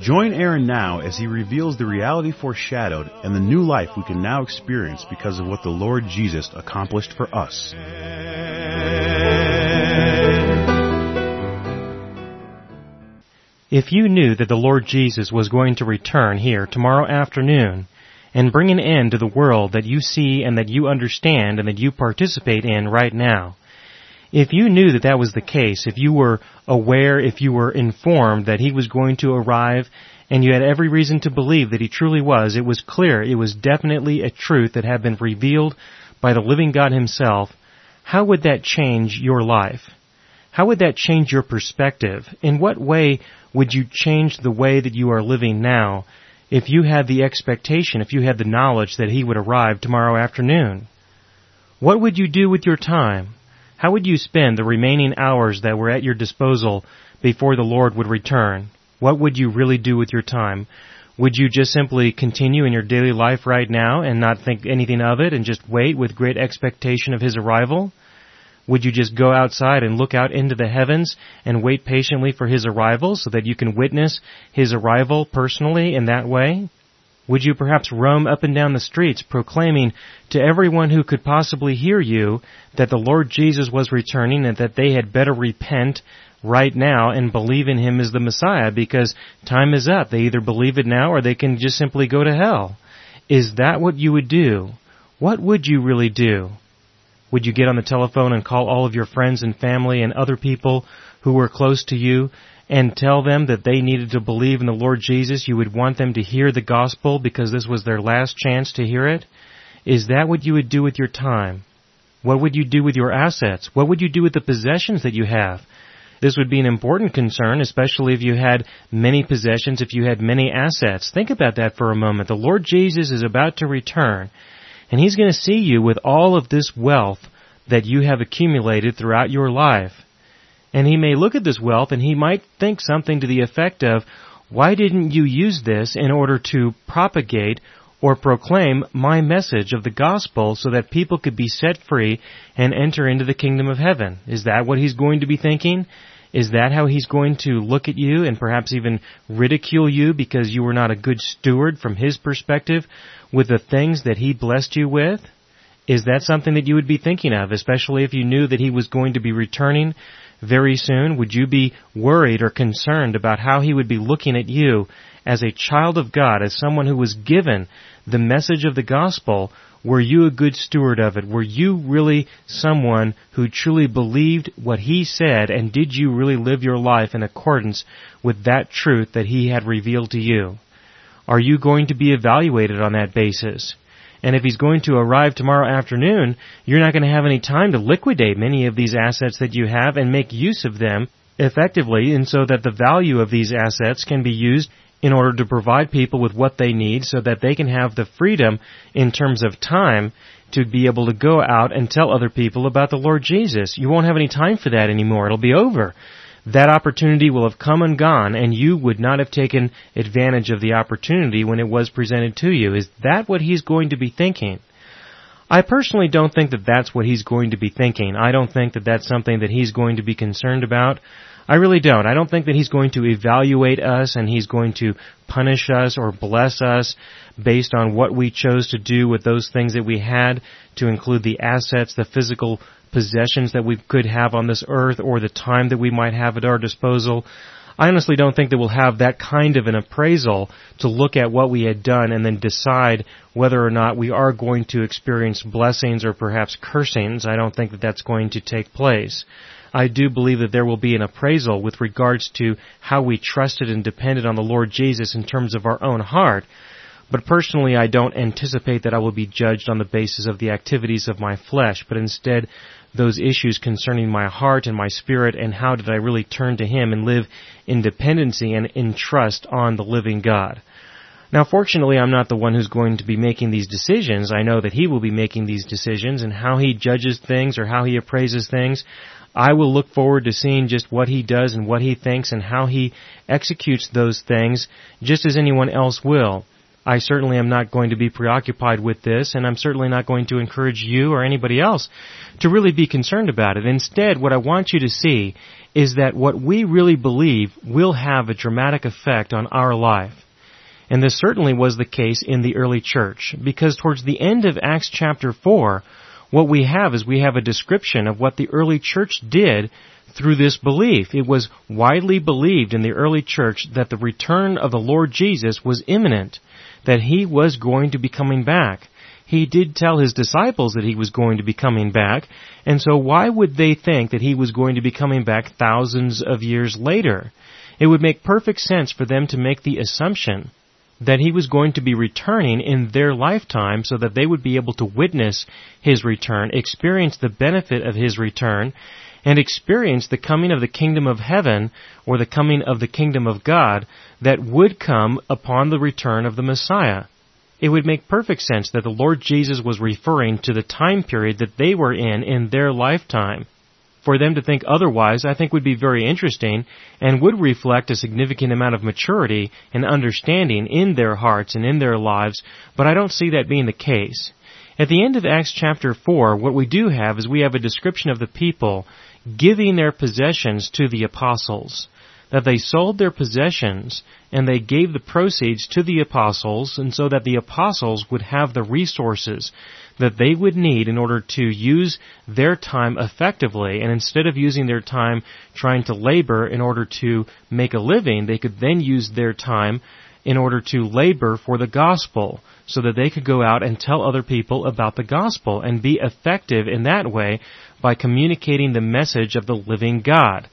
Join Aaron now as he reveals the reality foreshadowed and the new life we can now experience because of what the Lord Jesus accomplished for us. If you knew that the Lord Jesus was going to return here tomorrow afternoon and bring an end to the world that you see and that you understand and that you participate in right now, if you knew that that was the case, if you were aware, if you were informed that he was going to arrive, and you had every reason to believe that he truly was, it was clear, it was definitely a truth that had been revealed by the living God himself, how would that change your life? How would that change your perspective? In what way would you change the way that you are living now if you had the expectation, if you had the knowledge that he would arrive tomorrow afternoon? What would you do with your time? How would you spend the remaining hours that were at your disposal before the Lord would return? What would you really do with your time? Would you just simply continue in your daily life right now and not think anything of it and just wait with great expectation of His arrival? Would you just go outside and look out into the heavens and wait patiently for His arrival so that you can witness His arrival personally in that way? Would you perhaps roam up and down the streets proclaiming to everyone who could possibly hear you that the Lord Jesus was returning and that they had better repent right now and believe in Him as the Messiah because time is up. They either believe it now or they can just simply go to hell. Is that what you would do? What would you really do? Would you get on the telephone and call all of your friends and family and other people who were close to you and tell them that they needed to believe in the Lord Jesus, you would want them to hear the gospel because this was their last chance to hear it? Is that what you would do with your time? What would you do with your assets? What would you do with the possessions that you have? This would be an important concern, especially if you had many possessions, if you had many assets. Think about that for a moment. The Lord Jesus is about to return, and He's going to see you with all of this wealth that you have accumulated throughout your life. And he may look at this wealth and he might think something to the effect of, why didn't you use this in order to propagate or proclaim my message of the gospel so that people could be set free and enter into the kingdom of heaven? Is that what he's going to be thinking? Is that how he's going to look at you and perhaps even ridicule you because you were not a good steward from his perspective with the things that he blessed you with? Is that something that you would be thinking of, especially if you knew that he was going to be returning very soon? Would you be worried or concerned about how he would be looking at you as a child of God, as someone who was given the message of the gospel? Were you a good steward of it? Were you really someone who truly believed what he said and did you really live your life in accordance with that truth that he had revealed to you? Are you going to be evaluated on that basis? And if he's going to arrive tomorrow afternoon, you're not going to have any time to liquidate many of these assets that you have and make use of them effectively and so that the value of these assets can be used in order to provide people with what they need so that they can have the freedom in terms of time to be able to go out and tell other people about the Lord Jesus. You won't have any time for that anymore. It'll be over that opportunity will have come and gone and you would not have taken advantage of the opportunity when it was presented to you. Is that what he's going to be thinking? I personally don't think that that's what he's going to be thinking. I don't think that that's something that he's going to be concerned about. I really don't. I don't think that he's going to evaluate us and he's going to punish us or bless us based on what we chose to do with those things that we had to include the assets, the physical possessions that we could have on this earth or the time that we might have at our disposal. I honestly don't think that we'll have that kind of an appraisal to look at what we had done and then decide whether or not we are going to experience blessings or perhaps cursings. I don't think that that's going to take place. I do believe that there will be an appraisal with regards to how we trusted and depended on the Lord Jesus in terms of our own heart. But personally, I don't anticipate that I will be judged on the basis of the activities of my flesh, but instead those issues concerning my heart and my spirit and how did I really turn to Him and live in dependency and in trust on the living God. Now, fortunately, I'm not the one who's going to be making these decisions. I know that he will be making these decisions and how he judges things or how he appraises things. I will look forward to seeing just what he does and what he thinks and how he executes those things just as anyone else will. I certainly am not going to be preoccupied with this, and I'm certainly not going to encourage you or anybody else to really be concerned about it. Instead, what I want you to see is that what we really believe will have a dramatic effect on our life. And this certainly was the case in the early church, because towards the end of Acts chapter 4, what we have is we have a description of what the early church did through this belief. It was widely believed in the early church that the return of the Lord Jesus was imminent, that he was going to be coming back. He did tell his disciples that he was going to be coming back, and so why would they think that he was going to be coming back thousands of years later? It would make perfect sense for them to make the assumption that he was going to be returning in their lifetime so that they would be able to witness his return, experience the benefit of his return, and experience the coming of the kingdom of heaven or the coming of the kingdom of God that would come upon the return of the Messiah. It would make perfect sense that the Lord Jesus was referring to the time period that they were in in their lifetime. For them to think otherwise, I think would be very interesting and would reflect a significant amount of maturity and understanding in their hearts and in their lives, but I don't see that being the case. At the end of Acts chapter 4, what we do have is we have a description of the people giving their possessions to the apostles. That they sold their possessions and they gave the proceeds to the apostles and so that the apostles would have the resources that they would need in order to use their time effectively and instead of using their time trying to labor in order to make a living, they could then use their time in order to labor for the gospel so that they could go out and tell other people about the gospel and be effective in that way by communicating the message of the living God.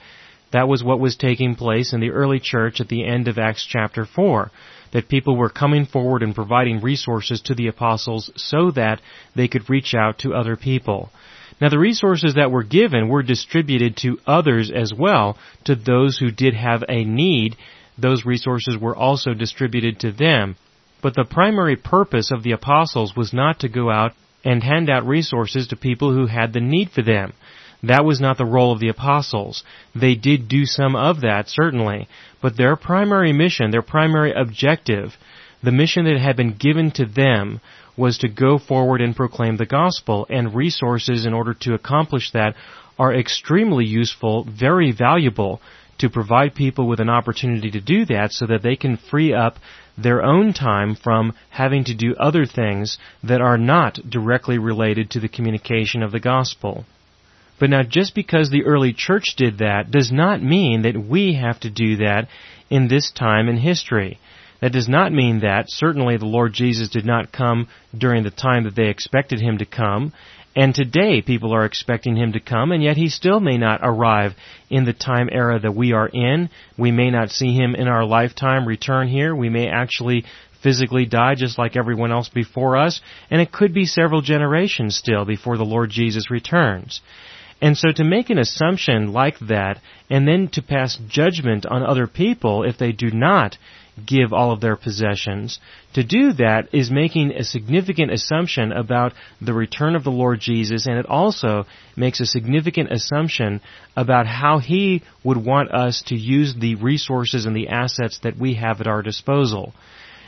That was what was taking place in the early church at the end of Acts chapter 4. That people were coming forward and providing resources to the apostles so that they could reach out to other people. Now the resources that were given were distributed to others as well, to those who did have a need. Those resources were also distributed to them. But the primary purpose of the apostles was not to go out and hand out resources to people who had the need for them. That was not the role of the apostles. They did do some of that, certainly, but their primary mission, their primary objective, the mission that had been given to them was to go forward and proclaim the gospel, and resources in order to accomplish that are extremely useful, very valuable to provide people with an opportunity to do that so that they can free up their own time from having to do other things that are not directly related to the communication of the gospel. But now just because the early church did that does not mean that we have to do that in this time in history. That does not mean that certainly the Lord Jesus did not come during the time that they expected him to come, and today people are expecting him to come, and yet he still may not arrive in the time era that we are in. We may not see him in our lifetime return here. We may actually physically die just like everyone else before us, and it could be several generations still before the Lord Jesus returns. And so to make an assumption like that, and then to pass judgment on other people if they do not give all of their possessions. To do that is making a significant assumption about the return of the Lord Jesus, and it also makes a significant assumption about how He would want us to use the resources and the assets that we have at our disposal.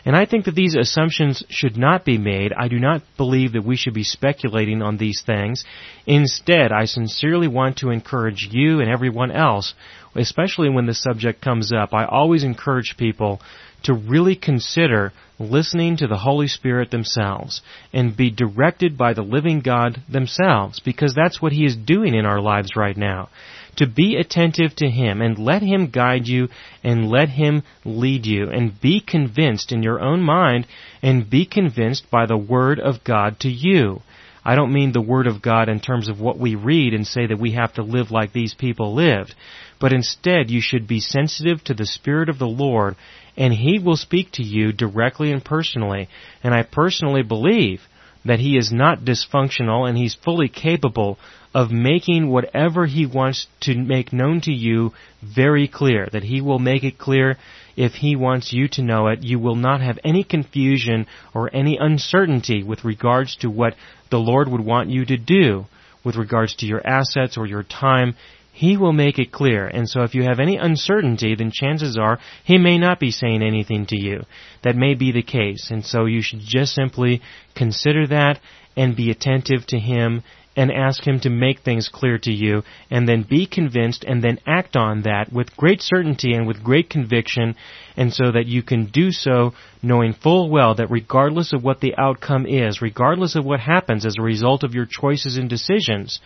And I think that these assumptions should not be made. I do not believe that we should be speculating on these things. Instead, I sincerely want to encourage you and everyone else, especially when the subject comes up. I always encourage people to really consider listening to the Holy Spirit themselves and be directed by the living God themselves because that's what He is doing in our lives right now to be attentive to Him and let Him guide you and let Him lead you and be convinced in your own mind and be convinced by the Word of God to you. I don't mean the Word of God in terms of what we read and say that we have to live like these people lived, but instead you should be sensitive to the Spirit of the Lord and He will speak to you directly and personally. And I personally believe that He is not dysfunctional and He's fully capable of making whatever he wants to make known to you very clear, that he will make it clear if He wants you to know it, you will not have any confusion or any uncertainty with regards to what the Lord would want you to do with regards to your assets or your time. He will make it clear. And so if you have any uncertainty, then chances are He may not be saying anything to you. That may be the case. And so you should just simply consider that and be attentive to Him and ask Him to make things clear to you, and then be convinced and then act on that with great certainty and with great conviction, and so that you can do so knowing full well that regardless of what the outcome is, regardless of what happens as a result of your choices and decisions,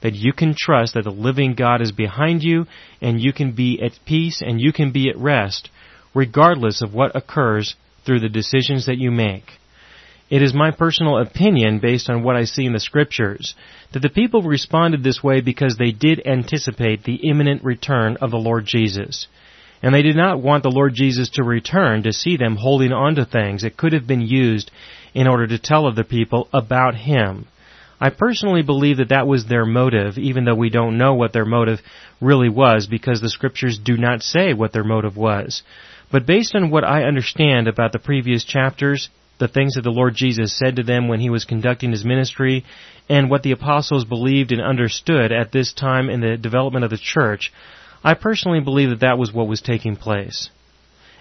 that you can trust that the living God is behind you, and you can be at peace and you can be at rest, regardless of what occurs through the decisions that you make. It is my personal opinion, based on what I see in the scriptures, that the people responded this way because they did anticipate the imminent return of the Lord Jesus. And they did not want the Lord Jesus to return to see them holding on to things that could have been used in order to tell other people about Him. I personally believe that that was their motive, even though we don't know what their motive really was because the scriptures do not say what their motive was. But based on what I understand about the previous chapters, the things that the Lord Jesus said to them when he was conducting his ministry, and what the apostles believed and understood at this time in the development of the church, I personally believe that that was what was taking place.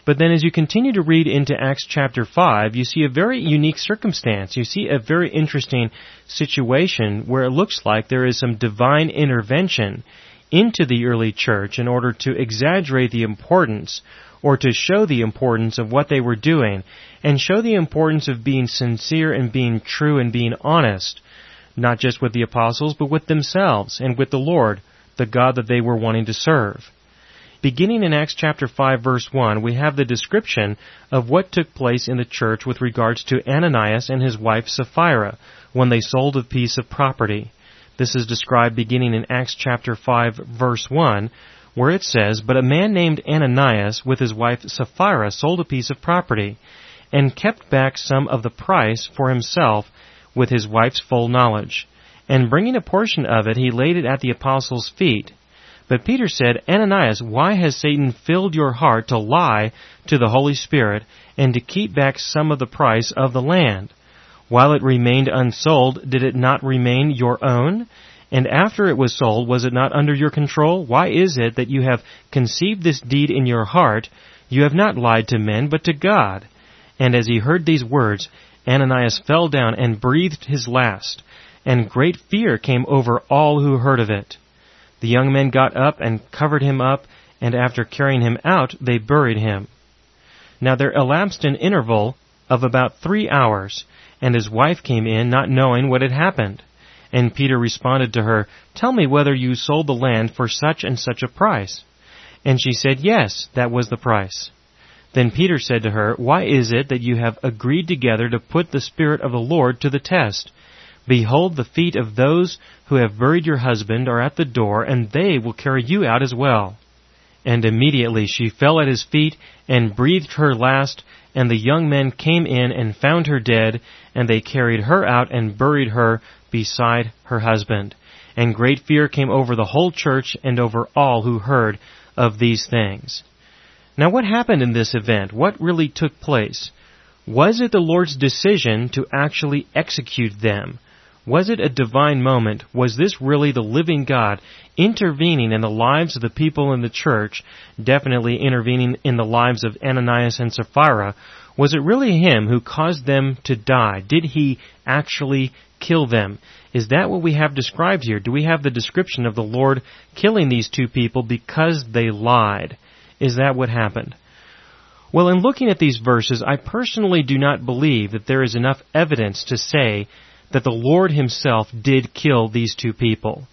But then as you continue to read into Acts chapter 5, you see a very unique circumstance. You see a very interesting situation where it looks like there is some divine intervention into the early church in order to exaggerate the importance or to show the importance of what they were doing and show the importance of being sincere and being true and being honest, not just with the apostles, but with themselves and with the Lord, the God that they were wanting to serve. Beginning in Acts chapter 5 verse 1, we have the description of what took place in the church with regards to Ananias and his wife Sapphira when they sold a piece of property. This is described beginning in Acts chapter 5 verse 1, where it says, But a man named Ananias with his wife Sapphira sold a piece of property, and kept back some of the price for himself with his wife's full knowledge. And bringing a portion of it, he laid it at the apostles' feet. But Peter said, Ananias, why has Satan filled your heart to lie to the Holy Spirit and to keep back some of the price of the land? While it remained unsold, did it not remain your own? And after it was sold, was it not under your control? Why is it that you have conceived this deed in your heart? You have not lied to men, but to God. And as he heard these words, Ananias fell down and breathed his last, and great fear came over all who heard of it. The young men got up and covered him up, and after carrying him out, they buried him. Now there elapsed an interval of about three hours, and his wife came in, not knowing what had happened. And Peter responded to her, Tell me whether you sold the land for such and such a price. And she said, Yes, that was the price. Then Peter said to her, Why is it that you have agreed together to put the Spirit of the Lord to the test? Behold, the feet of those who have buried your husband are at the door, and they will carry you out as well. And immediately she fell at his feet and breathed her last, and the young men came in and found her dead, and they carried her out and buried her beside her husband. And great fear came over the whole church and over all who heard of these things. Now what happened in this event? What really took place? Was it the Lord's decision to actually execute them? Was it a divine moment? Was this really the living God intervening in the lives of the people in the church, definitely intervening in the lives of Ananias and Sapphira? Was it really him who caused them to die? Did he actually kill them? Is that what we have described here? Do we have the description of the Lord killing these two people because they lied? Is that what happened? Well, in looking at these verses, I personally do not believe that there is enough evidence to say that the Lord himself did kill these two people.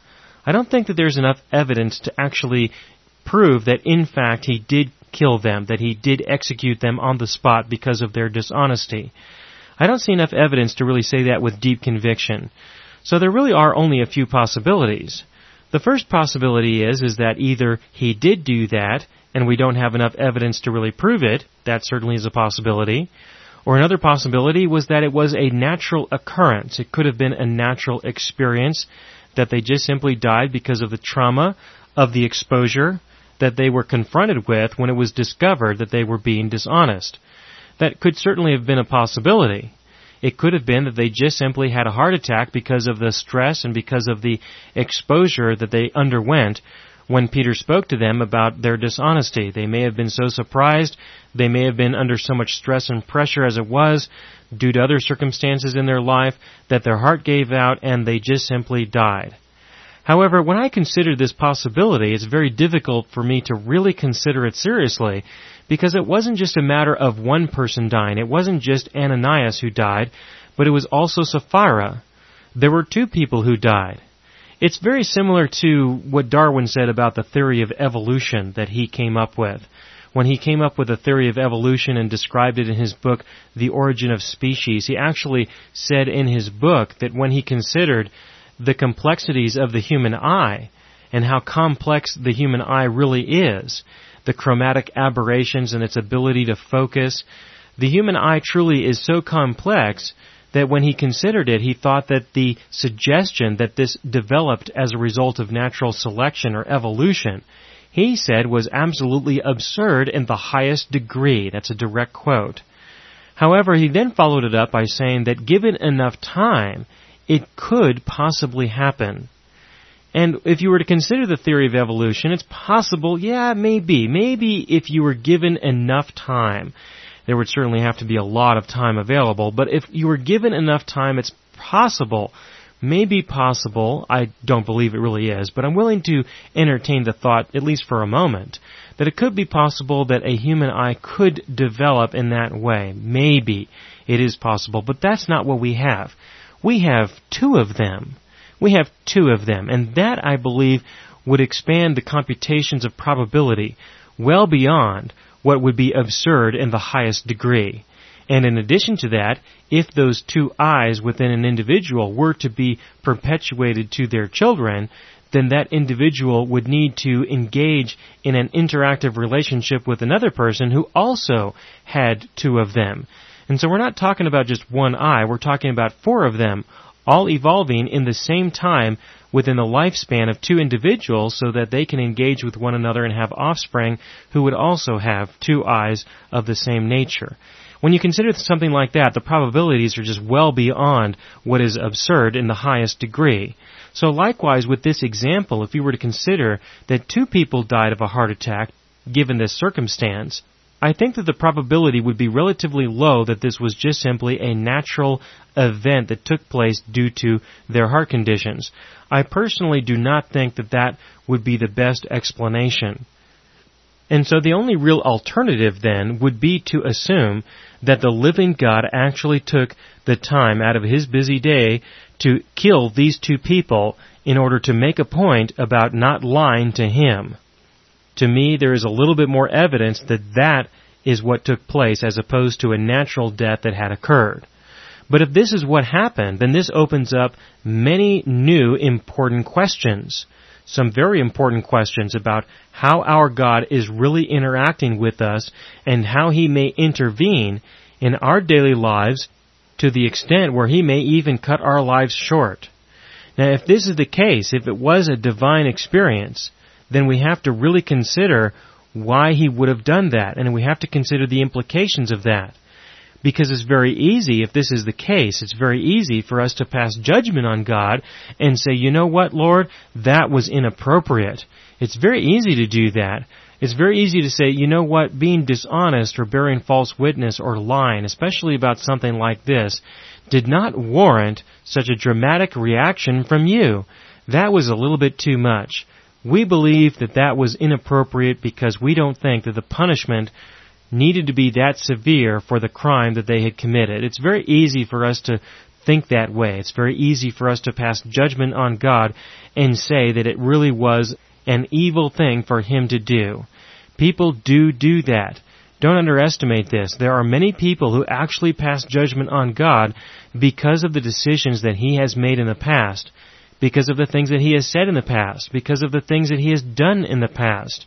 I don't think that there's enough evidence to actually prove that in fact he did kill them, that he did execute them on the spot because of their dishonesty. I don't see enough evidence to really say that with deep conviction. So there really are only a few possibilities. The first possibility is, is that either he did do that, and we don't have enough evidence to really prove it, that certainly is a possibility, or another possibility was that it was a natural occurrence. It could have been a natural experience that they just simply died because of the trauma of the exposure that they were confronted with when it was discovered that they were being dishonest. That could certainly have been a possibility. It could have been that they just simply had a heart attack because of the stress and because of the exposure that they underwent when Peter spoke to them about their dishonesty. They may have been so surprised, they may have been under so much stress and pressure as it was, due to other circumstances in their life, that their heart gave out and they just simply died. However, when I consider this possibility, it's very difficult for me to really consider it seriously because it wasn't just a matter of one person dying. It wasn't just Ananias who died, but it was also Sapphira. There were two people who died. It's very similar to what Darwin said about the theory of evolution that he came up with. When he came up with the theory of evolution and described it in his book, The Origin of Species, he actually said in his book that when he considered the complexities of the human eye and how complex the human eye really is, the chromatic aberrations and its ability to focus. The human eye truly is so complex that when he considered it, he thought that the suggestion that this developed as a result of natural selection or evolution, he said was absolutely absurd in the highest degree. That's a direct quote. However, he then followed it up by saying that given enough time, it could possibly happen. And if you were to consider the theory of evolution, it's possible, yeah, maybe. Maybe if you were given enough time. There would certainly have to be a lot of time available, but if you were given enough time, it's possible, maybe possible, I don't believe it really is, but I'm willing to entertain the thought, at least for a moment, that it could be possible that a human eye could develop in that way. Maybe it is possible, but that's not what we have. We have two of them. We have two of them, and that, I believe, would expand the computations of probability well beyond what would be absurd in the highest degree. And in addition to that, if those two eyes within an individual were to be perpetuated to their children, then that individual would need to engage in an interactive relationship with another person who also had two of them. And so we're not talking about just one eye, we're talking about four of them, all evolving in the same time within the lifespan of two individuals so that they can engage with one another and have offspring who would also have two eyes of the same nature. When you consider something like that, the probabilities are just well beyond what is absurd in the highest degree. So likewise with this example, if you were to consider that two people died of a heart attack, given this circumstance, I think that the probability would be relatively low that this was just simply a natural event that took place due to their heart conditions. I personally do not think that that would be the best explanation. And so the only real alternative then would be to assume that the living God actually took the time out of his busy day to kill these two people in order to make a point about not lying to him to me, there is a little bit more evidence that that is what took place as opposed to a natural death that had occurred. But if this is what happened, then this opens up many new important questions. Some very important questions about how our God is really interacting with us and how He may intervene in our daily lives to the extent where He may even cut our lives short. Now, if this is the case, if it was a divine experience, then we have to really consider why he would have done that, and we have to consider the implications of that. Because it's very easy, if this is the case, it's very easy for us to pass judgment on God and say, you know what, Lord, that was inappropriate. It's very easy to do that. It's very easy to say, you know what, being dishonest or bearing false witness or lying, especially about something like this, did not warrant such a dramatic reaction from you. That was a little bit too much. We believe that that was inappropriate because we don't think that the punishment needed to be that severe for the crime that they had committed. It's very easy for us to think that way. It's very easy for us to pass judgment on God and say that it really was an evil thing for Him to do. People do do that. Don't underestimate this. There are many people who actually pass judgment on God because of the decisions that He has made in the past because of the things that he has said in the past, because of the things that he has done in the past.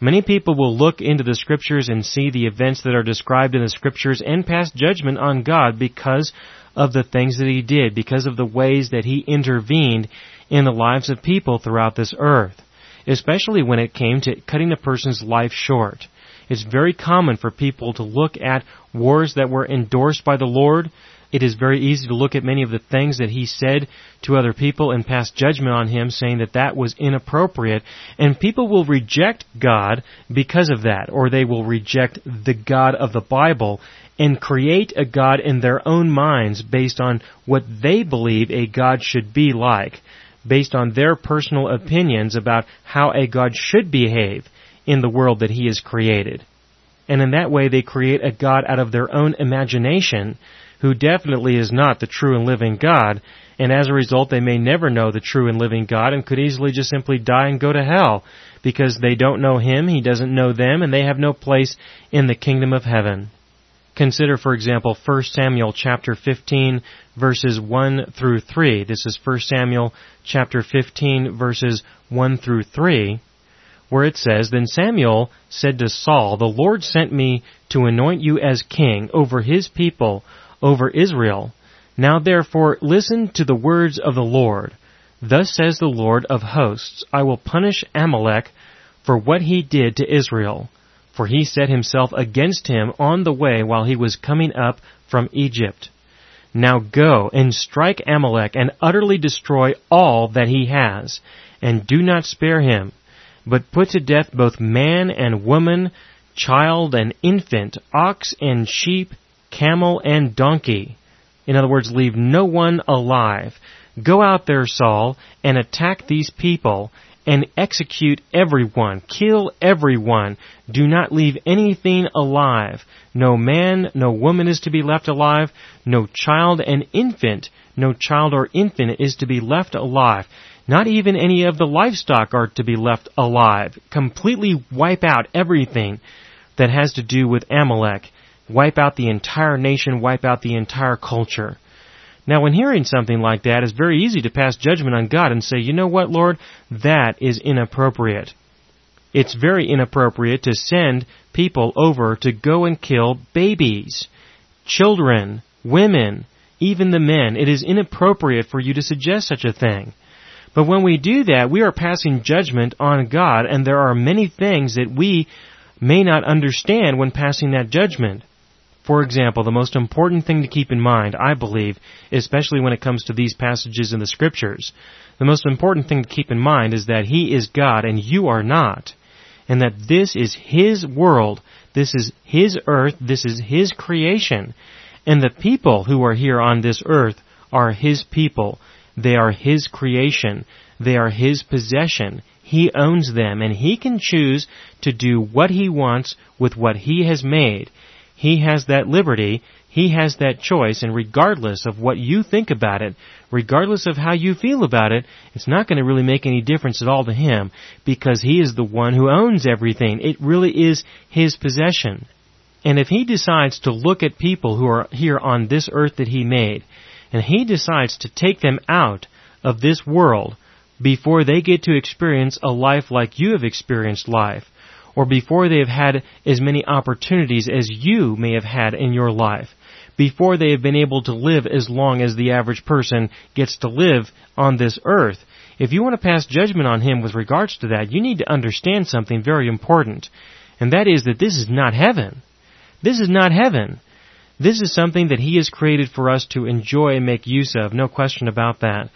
Many people will look into the scriptures and see the events that are described in the scriptures and pass judgment on God because of the things that he did, because of the ways that he intervened in the lives of people throughout this earth. especially when it came to cutting a person's life short. It's very common for people to look at wars that were endorsed by the Lord. It is very easy to look at many of the things that he said to other people and pass judgment on him saying that that was inappropriate. And people will reject God because of that, or they will reject the God of the Bible and create a God in their own minds based on what they believe a God should be like, based on their personal opinions about how a God should behave in the world that he has created. And in that way they create a God out of their own imagination who definitely is not the true and living God, and as a result they may never know the true and living God and could easily just simply die and go to hell because they don't know Him, He doesn't know them, and they have no place in the kingdom of heaven. Consider, for example, 1 Samuel chapter 15 verses 1 through 3. This is 1 Samuel chapter 15 verses 1 through 3 where it says, Then Samuel said to Saul, The Lord sent me to anoint you as king over his people, over Israel. Now therefore listen to the words of the Lord. Thus says the Lord of hosts, I will punish Amalek for what he did to Israel, for he set himself against him on the way while he was coming up from Egypt. Now go and strike Amalek and utterly destroy all that he has, and do not spare him but put to death both man and woman, child and infant, ox and sheep, camel and donkey. In other words, leave no one alive. Go out there, Saul, and attack these people, and execute everyone. Kill everyone. Do not leave anything alive. No man, no woman is to be left alive. No child and infant, no child or infant is to be left alive. Not even any of the livestock are to be left alive. Completely wipe out everything that has to do with Amalek. Wipe out the entire nation, wipe out the entire culture. Now, when hearing something like that, it's very easy to pass judgment on God and say, you know what, Lord? That is inappropriate. It's very inappropriate to send people over to go and kill babies, children, women, even the men. It is inappropriate for you to suggest such a thing. But when we do that, we are passing judgment on God, and there are many things that we may not understand when passing that judgment. For example, the most important thing to keep in mind, I believe, especially when it comes to these passages in the scriptures, the most important thing to keep in mind is that He is God and you are not. And that this is His world, this is His earth, this is His creation. And the people who are here on this earth are His people. They are His creation. They are His possession. He owns them and He can choose to do what He wants with what He has made. He has that liberty. He has that choice and regardless of what you think about it, regardless of how you feel about it, it's not going to really make any difference at all to Him because He is the one who owns everything. It really is His possession. And if He decides to look at people who are here on this earth that He made and he decides to take them out of this world before they get to experience a life like you have experienced life, or before they have had as many opportunities as you may have had in your life, before they have been able to live as long as the average person gets to live on this earth. If you want to pass judgment on him with regards to that, you need to understand something very important, and that is that this is not heaven. This is not heaven. This is something that He has created for us to enjoy and make use of, no question about that.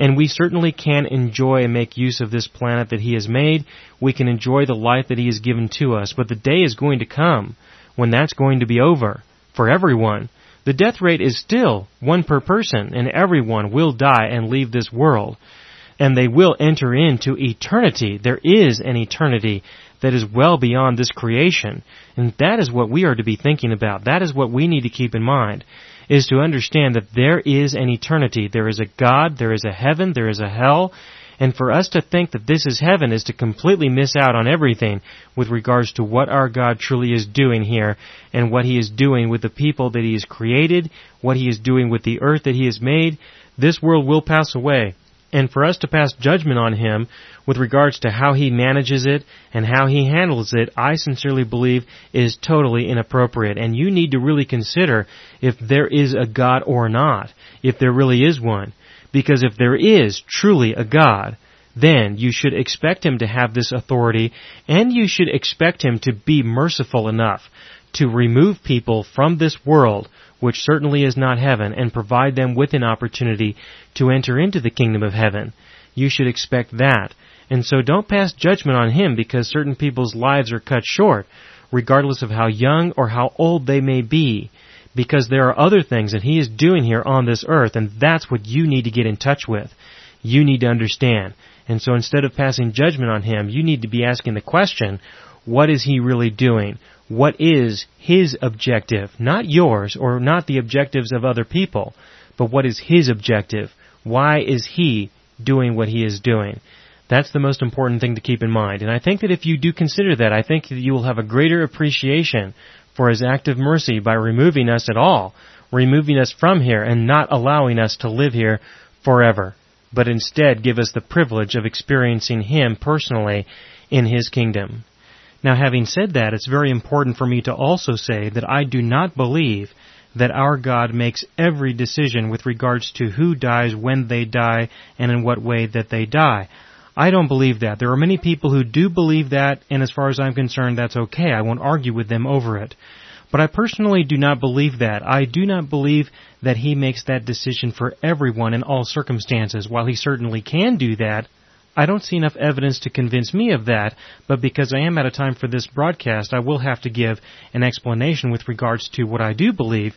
And we certainly can enjoy and make use of this planet that He has made. We can enjoy the life that He has given to us. But the day is going to come when that's going to be over for everyone. The death rate is still one per person, and everyone will die and leave this world. And they will enter into eternity. There is an eternity that is well beyond this creation. And that is what we are to be thinking about. That is what we need to keep in mind, is to understand that there is an eternity. There is a God, there is a heaven, there is a hell, and for us to think that this is heaven is to completely miss out on everything with regards to what our God truly is doing here and what He is doing with the people that He has created, what He is doing with the earth that He has made. This world will pass away and for us to pass judgment on him with regards to how he manages it and how he handles it, I sincerely believe is totally inappropriate. And you need to really consider if there is a God or not, if there really is one. Because if there is truly a God, then you should expect him to have this authority and you should expect him to be merciful enough to remove people from this world, which certainly is not heaven, and provide them with an opportunity to enter into the kingdom of heaven. You should expect that. And so don't pass judgment on him because certain people's lives are cut short, regardless of how young or how old they may be. Because there are other things that he is doing here on this earth, and that's what you need to get in touch with. You need to understand. And so instead of passing judgment on him, you need to be asking the question, what is he really doing? What is his objective? Not yours or not the objectives of other people, but what is his objective? Why is he doing what he is doing? That's the most important thing to keep in mind. And I think that if you do consider that, I think that you will have a greater appreciation for his act of mercy by removing us at all, removing us from here and not allowing us to live here forever, but instead give us the privilege of experiencing him personally in his kingdom. Now, having said that, it's very important for me to also say that I do not believe that our God makes every decision with regards to who dies, when they die, and in what way that they die. I don't believe that. There are many people who do believe that, and as far as I'm concerned, that's okay. I won't argue with them over it. But I personally do not believe that. I do not believe that he makes that decision for everyone in all circumstances. While he certainly can do that, I don't see enough evidence to convince me of that, but because I am out of time for this broadcast, I will have to give an explanation with regards to what I do believe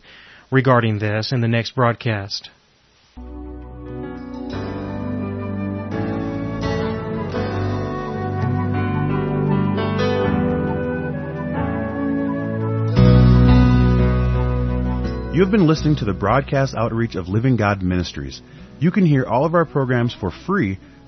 regarding this in the next broadcast. You have been listening to the broadcast outreach of Living God Ministries. You can hear all of our programs for free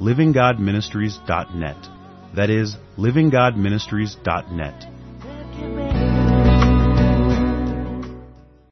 livinggodministries.net. That is livinggodministries.net.